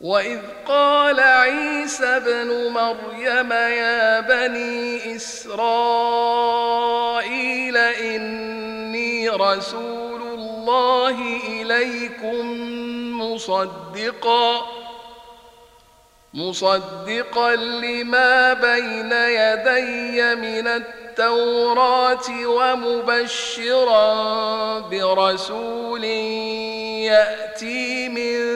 وإذ قال عيسى ابن مريم يا بني إسرائيل إني رسول الله إليكم مصدقا مصدقا لما بين يدي من التوراة ومبشرا برسول يأتي من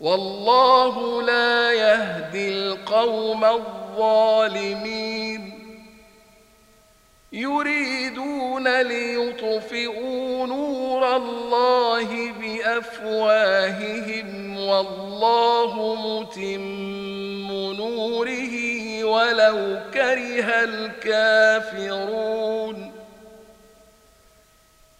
والله لا يهدي القوم الظالمين. يريدون ليطفئوا نور الله بأفواههم والله متم نوره ولو كره الكافرون.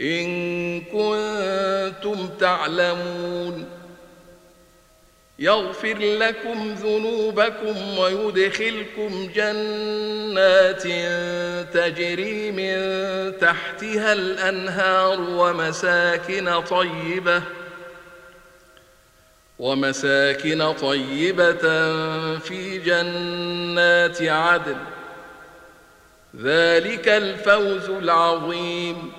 إن كنتم تعلمون. يغفر لكم ذنوبكم ويدخلكم جنات تجري من تحتها الأنهار ومساكن طيبة ومساكن طيبة في جنات عدن. ذلك الفوز العظيم.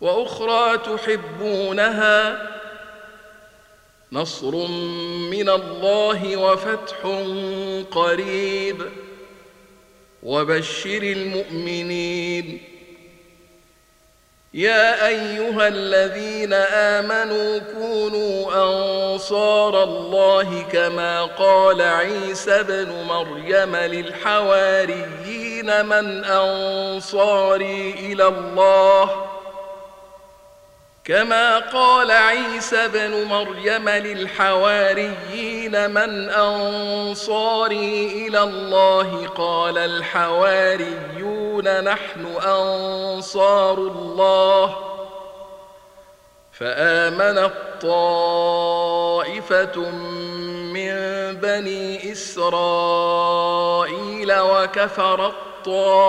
وأخرى تحبونها نصر من الله وفتح قريب وبشر المؤمنين. يا أيها الذين آمنوا كونوا أنصار الله كما قال عيسى ابن مريم للحواريين من أنصاري إلى الله كما قال عيسى بن مريم للحواريين من انصاري إلى الله قال الحواريون نحن انصار الله فامنت طائفه من بني اسرائيل وكفرت طائفه